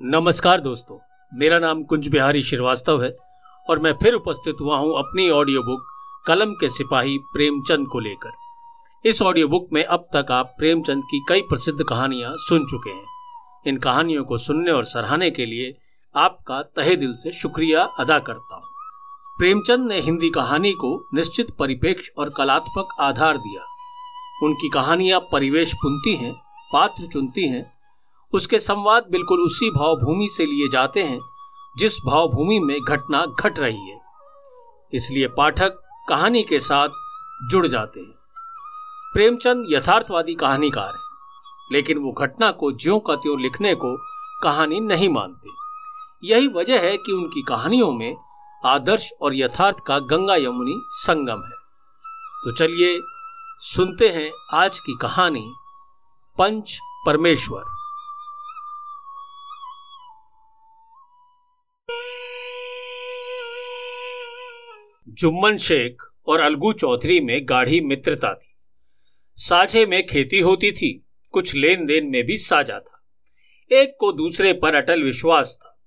नमस्कार दोस्तों, मेरा नाम कुंज बिहारी श्रीवास्तव है और मैं फिर उपस्थित हुआ हूँ अपनी ऑडियो बुक कलम के सिपाही प्रेमचंद को लेकर। इस ऑडियो बुक में अब तक आप प्रेमचंद की कई प्रसिद्ध कहानियाँ सुन चुके हैं। इन कहानियों को सुनने और सराहने के लिए आपका तहे दिल से शुक्रिया अदा करता हूँ। प्रेमचंद ने हिंदी कहानी को निश्चित परिपेक्ष और कलात्मक आधार दिया। उनकी कहानियाँ परिवेश बुनती हैं, पात्र चुनती हैं उसके संवाद बिल्कुल उसी भावभूमि से लिए जाते हैं, जिस भावभूमि में घटना घट रही है। इसलिए पाठक कहानी के साथ जुड़ जाते हैं। प्रेमचंद यथार्थवादी कहानीकार है, लेकिन वो घटना को ज्यो का त्यों लिखने को कहानी नहीं मानते। यही वजह है कि उनकी कहानियों में आदर्श और यथार्थ का गंगा यमुनी संगम है। तो चलिए सुनते हैं आज की कहानी, पंच परमेश्वर। जुम्मन शेख और अलगू चौधरी में गाढ़ी मित्रता थी। साझे में खेती होती थी, कुछ लेन देन में भी साझा था। एक को दूसरे पर अटल विश्वास था।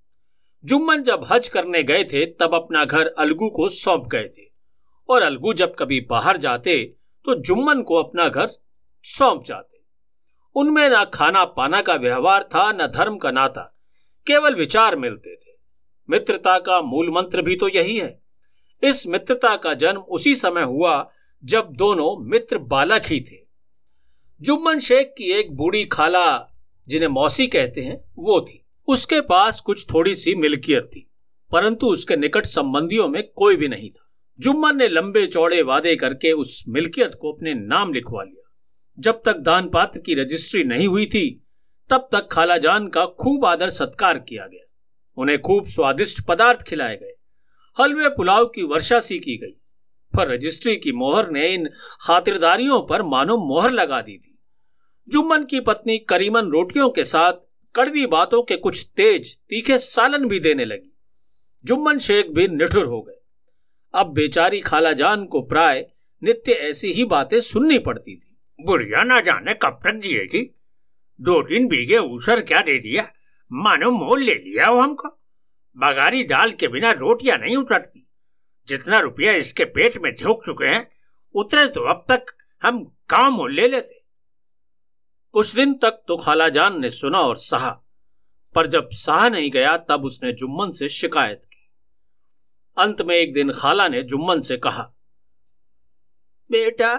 जुम्मन जब हज करने गए थे, तब अपना घर अलगू को सौंप गए थे। और अलगू जब कभी बाहर जाते तो जुम्मन को अपना घर सौंप जाते। उनमें ना खाना पाना का व्यवहार था, न धर्म का नाता, केवल विचार मिलते थे। मित्रता का मूल मंत्र भी तो यही है। इस मित्रता का जन्म उसी समय हुआ जब दोनों मित्र बालक ही थे। जुम्मन शेख की एक बूढ़ी खाला, जिन्हें मौसी कहते हैं, वो थी। उसके पास कुछ थोड़ी सी मिल्कियत थी, परंतु उसके निकट संबंधियों में कोई भी नहीं था। जुम्मन ने लंबे चौड़े वादे करके उस मिल्कियत को अपने नाम लिखवा लिया। जब तक दान पात्र की रजिस्ट्री नहीं हुई थी, तब तक खालाजान का खूब आदर सत्कार किया गया। उन्हें खूब स्वादिष्ट पदार्थ खिलाए गए। हलवे पुलाव की वर्षा सी की गई, पर रजिस्ट्री की मोहर ने इन खातिरदारियों पर मानो मोहर लगा दी थी। जुम्मन की पत्नी करीमन रोटियों के साथ कड़वी बातों के कुछ तेज, तीखे सालन भी देने लगी। जुम्मन शेख भी निठुर हो गए। अब बेचारी खाला जान को प्राय नित्य ऐसी ही बातें सुननी पड़ती थी। बुढ़िया ना जाने कब तक जिएगी? दो तीन बीघे ऊसर क्या दे दिया? मानो मोल ले लिया वो हमको। बगारी दाल के बिना रोटियाँ नहीं उतरती। जितना रुपया इसके पेट में झोंक चुके हैं, उतरे तो अब तक हम काम मोल ले लेते। कुछ दिन तक तो खालाजान ने सुना और सहा, पर जब सहा नहीं गया, तब उसने जुम्मन से शिकायत की। अंत में एक दिन खाला ने जुम्मन से कहा, बेटा,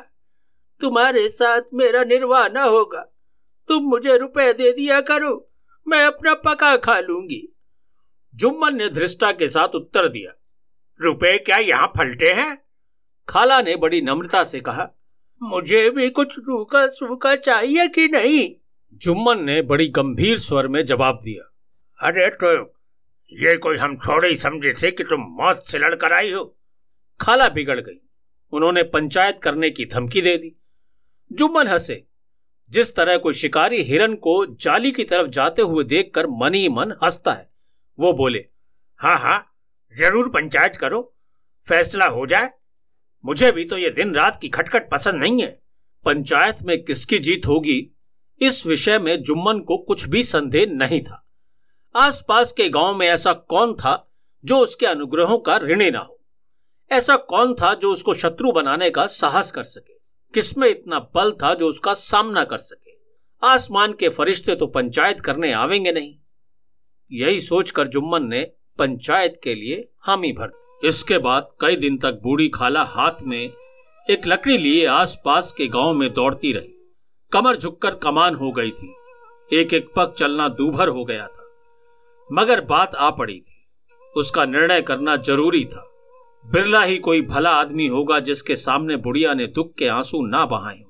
तुम्हारे साथ मेरा निर्वाह न होगा। तुम मुझे रुपए दे दिया करो, मैं अपना पका खा लूँगी। जुम्मन ने धृष्टा के साथ उत्तर दिया, रुपए क्या यहाँ फलटे हैं? खाला ने बड़ी नम्रता से कहा, मुझे भी कुछ रूखा सूखा चाहिए कि नहीं? जुम्मन ने बड़ी गंभीर स्वर में जवाब दिया, अरे तो ये कोई हम थोड़े ही समझे थे कि तुम मौत से लड़कर आई हो। खाला बिगड़ गई, उन्होंने पंचायत करने की धमकी दे दी। जुम्मन हंसे, जिस तरह कोई शिकारी हिरन को जाली की तरफ़ जाते हुए देखकर मन ही मन हंसता है वो बोले हाँ हाँ ज़रूर पंचायत करो, फैसला हो जाए। मुझे भी तो ये दिन रात की खटखट पसंद नहीं है। पंचायत में किसकी जीत होगी, इस विषय में जुम्मन को कुछ भी संदेह नहीं था। आसपास के गाँव में ऐसा कौन था जो उसके अनुग्रहों का ऋणी ना हो? ऐसा कौन था जो उसको शत्रु बनाने का साहस कर सके? किसमें इतना बल था जो उसका सामना कर सके? आसमान के फरिश्ते तो पंचायत करने आवेंगे नहीं। यही सोचकर जुम्मन ने पंचायत के लिए हामी भर इसके बाद कई दिन तक बूढ़ी खाला हाथ में एक लकड़ी लिए आसपास के गाँव में दौड़ती रही। कमर झुककर कमान हो गई थी। एक एक पग चलना दूभर हो गया था। मगर बात आ पड़ी थी। उसका निर्णय करना ज़रूरी था। बिरला ही कोई भला आदमी होगा जिसके सामने बुढ़िया ने दुख के आँसू ना बहाए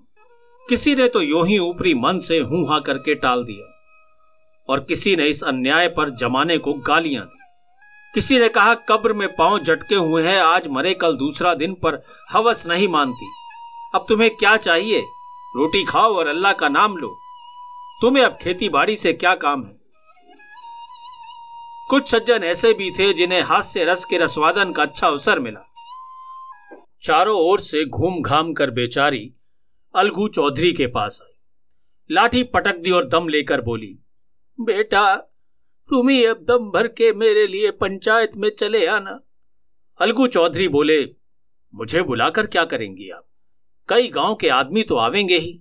किसी ने तो यो ही ऊपरी मन से हूँ हा करके टाल दिया। और किसी ने इस अन्याय पर जमाने को गालियाँ दी। किसी ने कहा, कब्र में पाँव झटके हुए हैं, आज मरे कल दूसरा दिन पर हवस नहीं मानती। अब तुम्हें क्या चाहिए? रोटी खाओ और अल्लाह का नाम लो। तुम्हें अब खेती बाड़ी से क्या काम है? कुछ सज्जन ऐसे भी थे जिन्हें हास्य रस के रसवादन का अच्छा अवसर मिला। चारों ओर से घूम घाम कर बेचारी अलगू चौधरी के पास आई। लाठी पटक दी और दम लेकर बोली बेटा, तुम ही अब दम भर के मेरे लिए पंचायत में चले आना। अलगू चौधरी बोले, मुझे बुलाकर क्या करेंगी आप? कई गाँव के आदमी तो आवेंगे ही।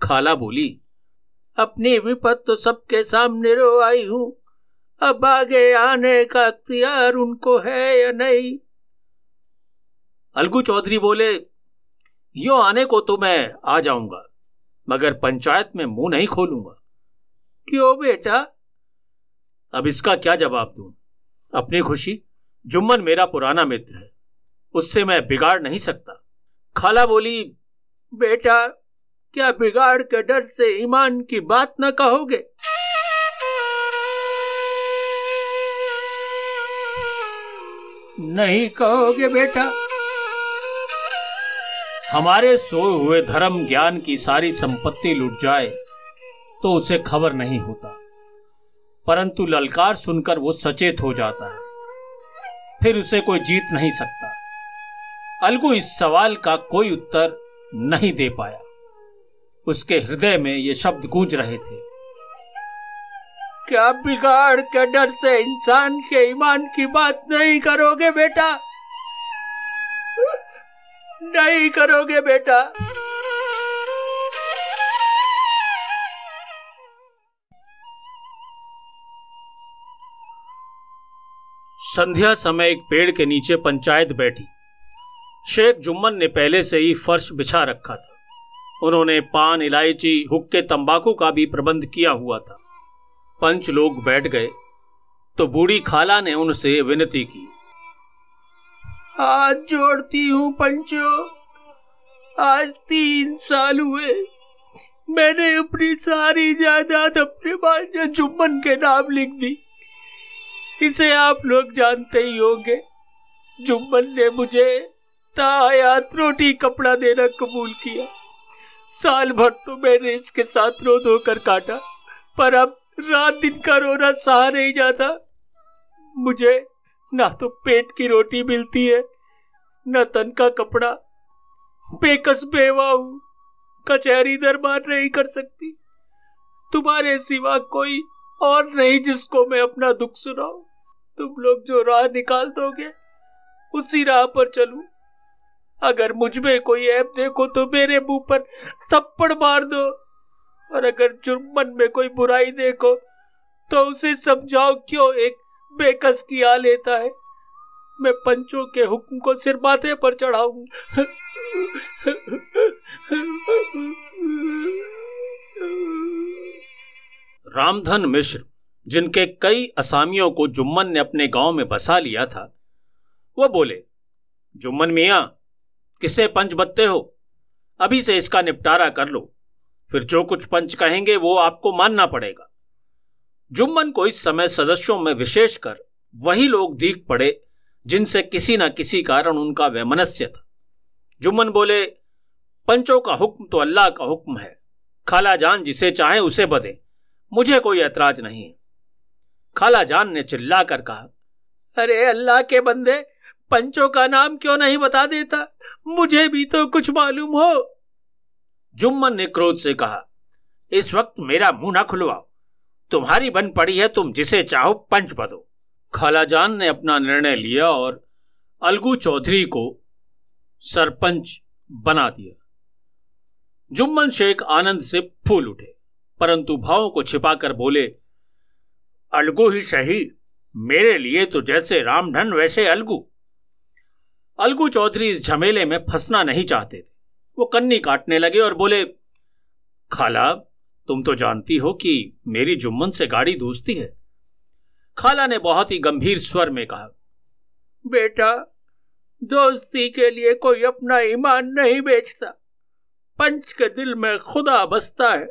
खाला बोली, अपनी विपत तो सबके सामने रो आई हूँ। अब आगे आने का अख्तियार उनको है या नहीं? अलगू चौधरी बोले, यो आने को तो मैं आ जाऊँगा, मगर पंचायत में मुँह नहीं खोलूँगा। क्यों बेटा? अब इसका क्या जवाब दूँ? अपनी खुशी, जुम्मन मेरा पुराना मित्र है। उससे मैं बिगाड़ नहीं सकता। खाला बोली, बेटा, क्या बिगाड़ के डर से ईमान की बात न कहोगे? नहीं कहोगे बेटा। हमारे सोए हुए धर्म ज्ञान की सारी संपत्ति लुट जाए। तो उसे खबर नहीं होता। परंतु ललकार सुनकर वो सचेत हो जाता है। फिर उसे कोई जीत नहीं सकता। अलगू इस सवाल का कोई उत्तर नहीं दे पाया। उसके हृदय में ये शब्द गूंज रहे थे। क्या बिगाड़ के डर से इंसान के ईमान की बात नहीं करोगे बेटा? नहीं करोगे बेटा? संध्या समय एक पेड़ के नीचे पंचायत बैठी। शेख जुम्मन ने पहले से ही फर्श बिछा रखा था। उन्होंने पान, इलायची हुक्के तंबाकू का भी प्रबंध किया हुआ था। पंच लोग बैठ गए तो बूढ़ी खाला ने उनसे विनती की। हाथ जोड़ती हूँ पंचो, आज तीन साल हुए। मैंने अपनी सारी जायदाद अपने भांजा जुम्मन के नाम लिख दी। इसे आप लोग जानते ही होंगे। जुम्मन ने मुझे तायात रोटी कपड़ा देना कबूल किया। साल भर तो मैंने इसके साथ रो धोकर काटा, पर अब रात दिन का रोना सहा नहीं जाता। मुझे ना तो पेट की रोटी मिलती है, न तन का कपड़ा। बेकस बेवा हूँ, कचहरी दरबार नहीं कर सकती। तुम्हारे सिवा कोई और नहीं जिसको मैं अपना दुख सुनाऊं। तुम लोग जो राह निकाल दोगे, उसी राह पर चलूँ। अगर मुझमें कोई ऐप देखो तो मेरे मुँह पर थप्पड़ मार दो। और अगर जुर्मन में कोई बुराई देखो तो उसे समझाओ क्यों एक बेकस किया लेता है। मैं पंचों के हुक्म को सिर माथे पर चढ़ाऊं रामधन मिश्र। जिनके कई असामियों को जुम्मन ने अपने गाँव में बसा लिया था। वो बोले, जुम्मन मिया, किसे पंच बत्ते हो? अभी से इसका निपटारा कर लो। फिर जो कुछ पंच कहेंगे, वो आपको मानना पड़ेगा। जुम्मन को इस समय सदस्यों में विशेषकर वही लोग दीख पड़े, जिनसे किसी न किसी कारण उनका वैमनस्य था। जुम्मन बोले, पंचों का हुक्म तो अल्लाह का हुक्म है। खाला जान जिसे चाहे उसे बदे। मुझे कोई ऐतराज नहीं है। खाला जान ने चिल्लाकर कहा, अरे अल्लाह के बंदे, पंचों का नाम क्यों नहीं बता देता? मुझे भी तो कुछ मालूम हो. जुम्मन ने क्रोध से कहा, इस वक्त मेरा मुँह ना खुलवाओ। तुम्हारी बन पड़ी है, तुम जिसे चाहो पंच बदो। खालाजान ने अपना निर्णय लिया और अलगू चौधरी को सरपंच बना दिया। जुम्मन शेख आनंद से फूल उठे, परंतु भावों को छिपाकर बोले अलगू ही सही। मेरे लिए तो जैसे रामधन वैसे अलगू। अलगू चौधरी इस झमेले में फंसना नहीं चाहते थे। वो कन्नी काटने लगे और बोले, खाला, तुम तो जानती हो कि मेरी जुम्मन से गाड़ी दूसती है। खाला ने बहुत ही गंभीर स्वर में कहा, बेटा, दोस्ती के लिए कोई अपना ईमान नहीं बेचता। पंच के दिल में खुदा बसता है।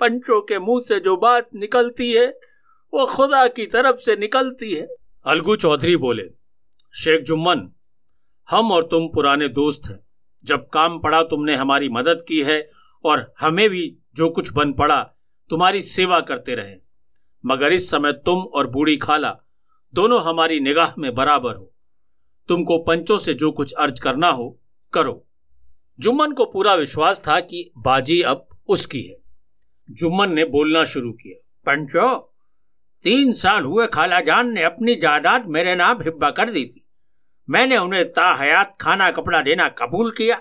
पंचों के मुँह से जो बात निकलती है वो खुदा की तरफ़ से निकलती है। अलगू चौधरी बोले, शेख जुम्मन, हम और तुम पुराने दोस्त हैं। जब काम पड़ा तुमने हमारी मदद की है और हमें भी जो कुछ बन पड़ा, तुम्हारी सेवा करते रहे। मगर इस समय तुम और बूढ़ी खाला दोनों हमारी निगाह में बराबर हो। तुमको पंचों से जो कुछ अर्ज़ करना हो, करो। जुम्मन को पूरा विश्वास था कि बाजी अब उसकी है। जुम्मन ने बोलना शुरू किया, पंचो तीन साल हुए खाला जान ने अपनी जायदाद मेरे नाम हिब्बा कर दी थी। मैंने उन्हें ताहयात खाना कपड़ा देना कबूल किया।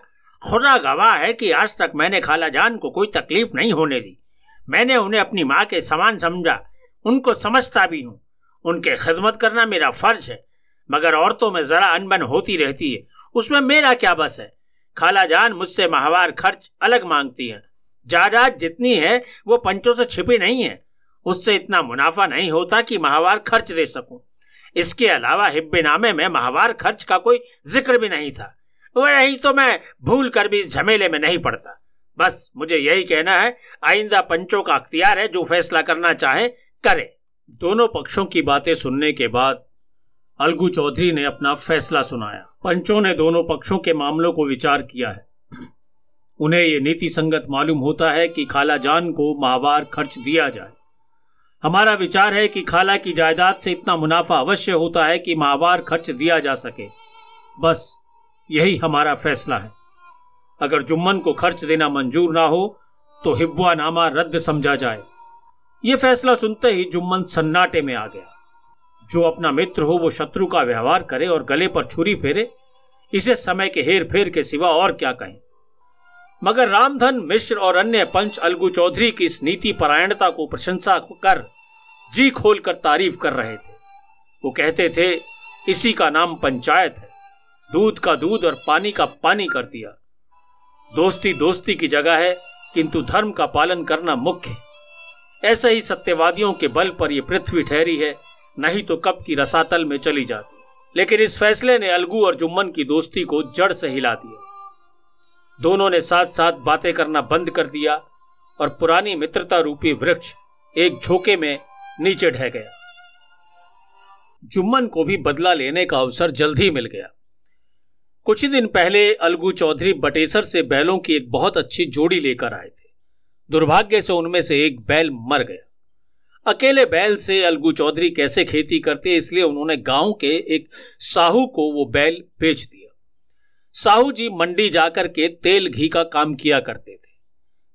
खुदा गवाह है कि आज तक मैंने खाला जान को कोई तकलीफ़ नहीं होने दी। मैंने उन्हें अपनी माँ के समान समझा। उनको समझता भी हूँ। उनके खिदमत करना मेरा फ़र्ज़ है। मगर औरतों में जरा अनबन होती रहती है। उसमें मेरा क्या बस है? खाला जान मुझसे माहवार खर्च अलग मांगती है। जायदाद जितनी है, वो पंचों से छिपी नहीं है। उससे इतना मुनाफा नहीं होता कि माहवार खर्च दे सकूँ। इसके अलावा हिब्बे नामे में माहवार खर्च का कोई ज़िक्र भी नहीं था। वही तो मैं भूल कर भी झमेले में नहीं पड़ता। बस मुझे यही कहना है, आइंदा पंचों का अख्तियार है, जो फैसला करना चाहे, करे। दोनों पक्षों की बातें सुनने के बाद अलगू चौधरी ने अपना फैसला सुनाया। पंचों ने दोनों पक्षों के मामलों को विचार किया है। उन्हें ये नीति संगत मालूम होता है कि खाला जान को माहवार खर्च दिया जाए। हमारा विचार है कि खाला की जायदाद से इतना मुनाफा अवश्य होता है कि माहवार खर्च दिया जा सके। बस, यही हमारा फैसला है। अगर जुम्मन को खर्च देना मंजूर ना हो तो हिब्वा नामा रद्द समझा जाए। यह फैसला सुनते ही जुम्मन सन्नाटे में आ गया। जो अपना मित्र हो, वो शत्रु का व्यवहार करे और गले पर छुरी फेरे। इसे समय के हेर फेर के सिवा और क्या कहें? मगर रामधन, मिश्र और अन्य पंच अलगू चौधरी की इस नीति परायणता को प्रशंसा कर जी खोलकर तारीफ़ कर रहे थे। वो कहते थे, इसी का नाम पंचायत है। दूध का दूध और पानी का पानी कर दिया। दोस्ती दोस्ती की जगह है, किंतु धर्म का पालन करना मुख्य है। ऐसे ही सत्यवादियों के बल पर यह पृथ्वी ठहरी है, नहीं तो कब की रसातल में चली जाती। लेकिन इस फैसले ने अलगू और जुम्मन की दोस्ती को जड़ से हिला दिया। दोनों ने साथ साथ बातें करना बंद कर दिया और पुरानी मित्रता रूपी वृक्ष एक झोंके में नीचे ढह गया। जुम्मन को भी बदला लेने का अवसर जल्द ही मिल गया। कुछ ही दिन पहले अलगू चौधरी बटेसर से बैलों की एक बहुत अच्छी जोड़ी लेकर आए थे। दुर्भाग्य से उनमें से एक बैल मर गया। अकेले बैल से अलगू चौधरी कैसे खेती करते, इसलिए उन्होंने गाँव के एक साहू को वो बैल बेच दिया। साहू जी मंडी जाकर के तेल घी का काम किया करते थे।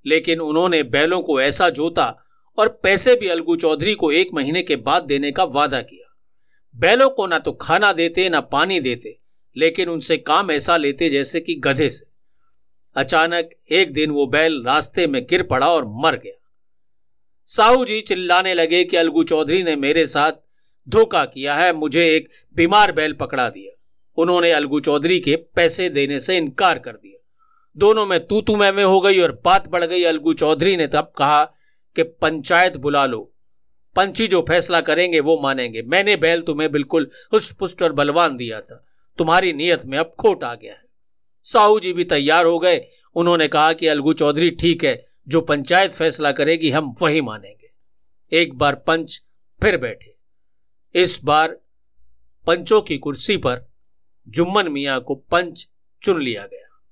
लेकिन उन्होंने बैलों को ऐसा जोता और पैसे भी अलगू चौधरी को एक महीने के बाद देने का वादा किया। बैलों को ना तो खाना देते, ना पानी देते, लेकिन उनसे काम ऐसा लेते जैसे कि गधे से। अचानक एक दिन वो बैल रास्ते में गिर पड़ा और मर गया। साहू जी चिल्लाने लगे कि अलगू चौधरी ने मेरे साथ धोखा किया है, मुझे एक बीमार बैल पकड़ा दिया। उन्होंने अलगू चौधरी के पैसे देने से इनकार कर दिया। दोनों में तू तू मैं हो गई और बात बढ़ गई। अलगू चौधरी ने तब कहा कि पंचायत बुला लो। पंची जो फैसला करेंगे वो मानेंगे। मैंने बैल तुम्हें बिल्कुल हुष्ट पुष्ट और बलवान दिया था। तुम्हारी नीयत में अब खोट आ गया है। साहू जी भी तैयार हो गए। उन्होंने कहा कि अलगू चौधरी ठीक है। जो पंचायत फैसला करेगी, हम वही मानेंगे। एक बार पंच फिर बैठे। इस बार पंचों की कुर्सी पर जुम्मन मियाँ को पंच चुन लिया गया।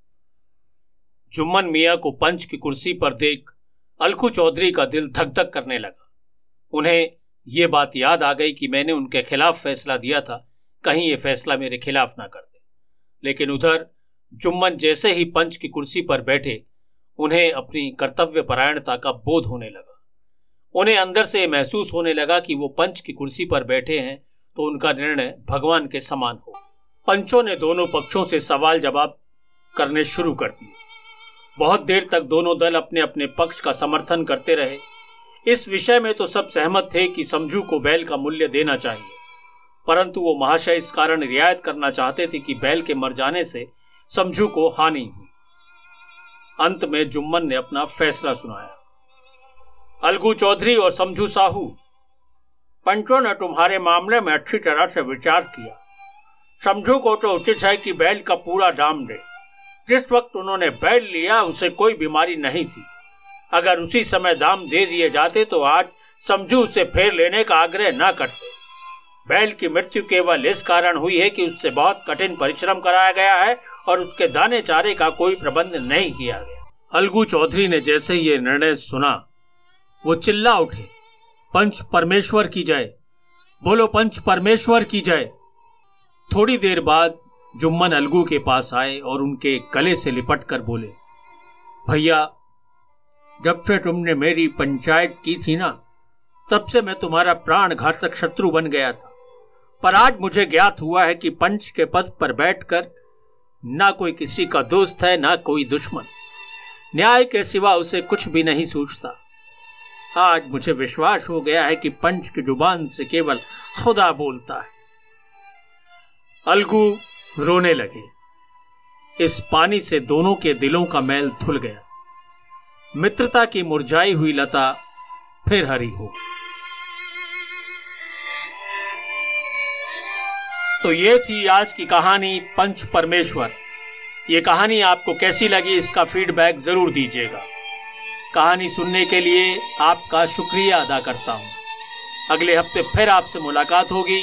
जुम्मन मियाँ को पंच की कुर्सी पर देख अलखू चौधरी का दिल धक धक करने लगा। उन्हें ये बात याद आ गई कि मैंने उनके खिलाफ फैसला दिया था, कहीं ये फैसला मेरे खिलाफ ना कर दे। लेकिन उधर जुम्मन जैसे ही पंच की कुर्सी पर बैठे, उन्हें अपनी कर्तव्य परायणता का बोध होने लगा। उन्हें अंदर से महसूस होने लगा कि वो पंच की कुर्सी पर बैठे हैं तो उनका निर्णय भगवान के समान हो पंचों ने दोनों पक्षों से सवाल जवाब करने शुरू कर दिए। बहुत देर तक दोनों दल अपने अपने पक्ष का समर्थन करते रहे। इस विषय में तो सब सहमत थे कि समझू को बैल का मूल्य देना चाहिए। परंतु वो महाशय इस कारण रियायत करना चाहते थे कि बैल के मर जाने से समझू को हानि हुई। अंत में जुम्मन ने अपना फैसला सुनाया। अलगू चौधरी और समझू साहू, पंचों ने तुम्हारे मामले में अच्छी तरह से विचार किया। समझू को तो उचित है कि बैल का पूरा दाम दे। जिस वक्त उन्होंने बैल लिया, उसे कोई बीमारी नहीं थी। अगर उसी समय दाम दे दिए जाते तो आज समझू उसे फेर लेने का आग्रह न करते। बैल की मृत्यु केवल इस कारण हुई है कि उससे बहुत कठिन परिश्रम कराया गया है और उसके दाने चारे का कोई प्रबंध नहीं किया गया। अलगू चौधरी ने जैसे ये निर्णय सुना, वो चिल्ला उठे, पंच परमेश्वर की जय! बोलो, पंच परमेश्वर की जय! थोड़ी देर बाद जुम्मन अलगू के पास आए और उनके गले से लिपट कर बोले, भैया, जब से तुमने मेरी पंचायत की थी ना, तब से मैं तुम्हारा प्राण घातक शत्रु बन गया था। पर आज मुझे ज्ञात हुआ है कि पंच के पद पर बैठकर ना कोई किसी का दोस्त है, ना कोई दुश्मन। न्याय के सिवा उसे कुछ भी नहीं सूझता। आज मुझे विश्वास हो गया है कि पंच की ज़ुबान से केवल खुदा बोलता है। अलगू रोने लगे। इस पानी से दोनों के दिलों का मैल धुल गया। मित्रता की मुरझाई हुई लता फिर हरी हो। तो ये थी आज की कहानी पंच परमेश्वर। ये कहानी आपको कैसी लगी इसका फीडबैक ज़रूर दीजिएगा। कहानी सुनने के लिए आपका शुक्रिया अदा करता हूँ। अगले हफ़्ते फिर आपसे मुलाकात होगी।